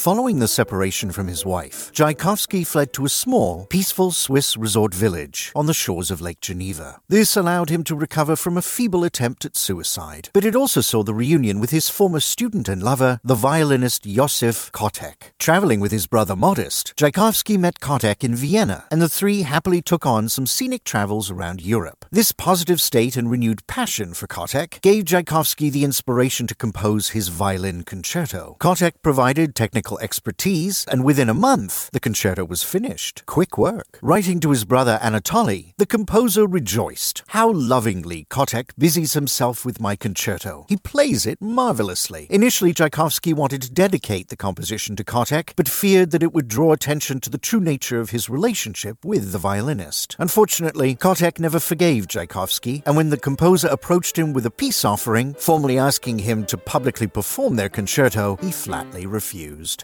Following the separation from his wife, Tchaikovsky fled to a small, peaceful Swiss resort village on the shores of Lake Geneva. This allowed him to recover from a feeble attempt at suicide, but it also saw the reunion with his former student and lover, the violinist Josef Kotek. Traveling with his brother Modest, Tchaikovsky met Kotek in Vienna, and the three happily took on some scenic travels around Europe. This positive state and renewed passion for Kotek gave Tchaikovsky the inspiration to compose his violin concerto. Kotek provided technical expertise, and within a month, the concerto was finished. Quick work. Writing to his brother Anatoly, the composer rejoiced. How lovingly Kotek busies himself with my concerto. He plays it marvelously. Initially, Tchaikovsky wanted to dedicate the composition to Kotek, but feared that it would draw attention to the true nature of his relationship with the violinist. Unfortunately, Kotek never forgave Tchaikovsky, and when the composer approached him with a peace offering, formally asking him to publicly perform their concerto, he flatly refused.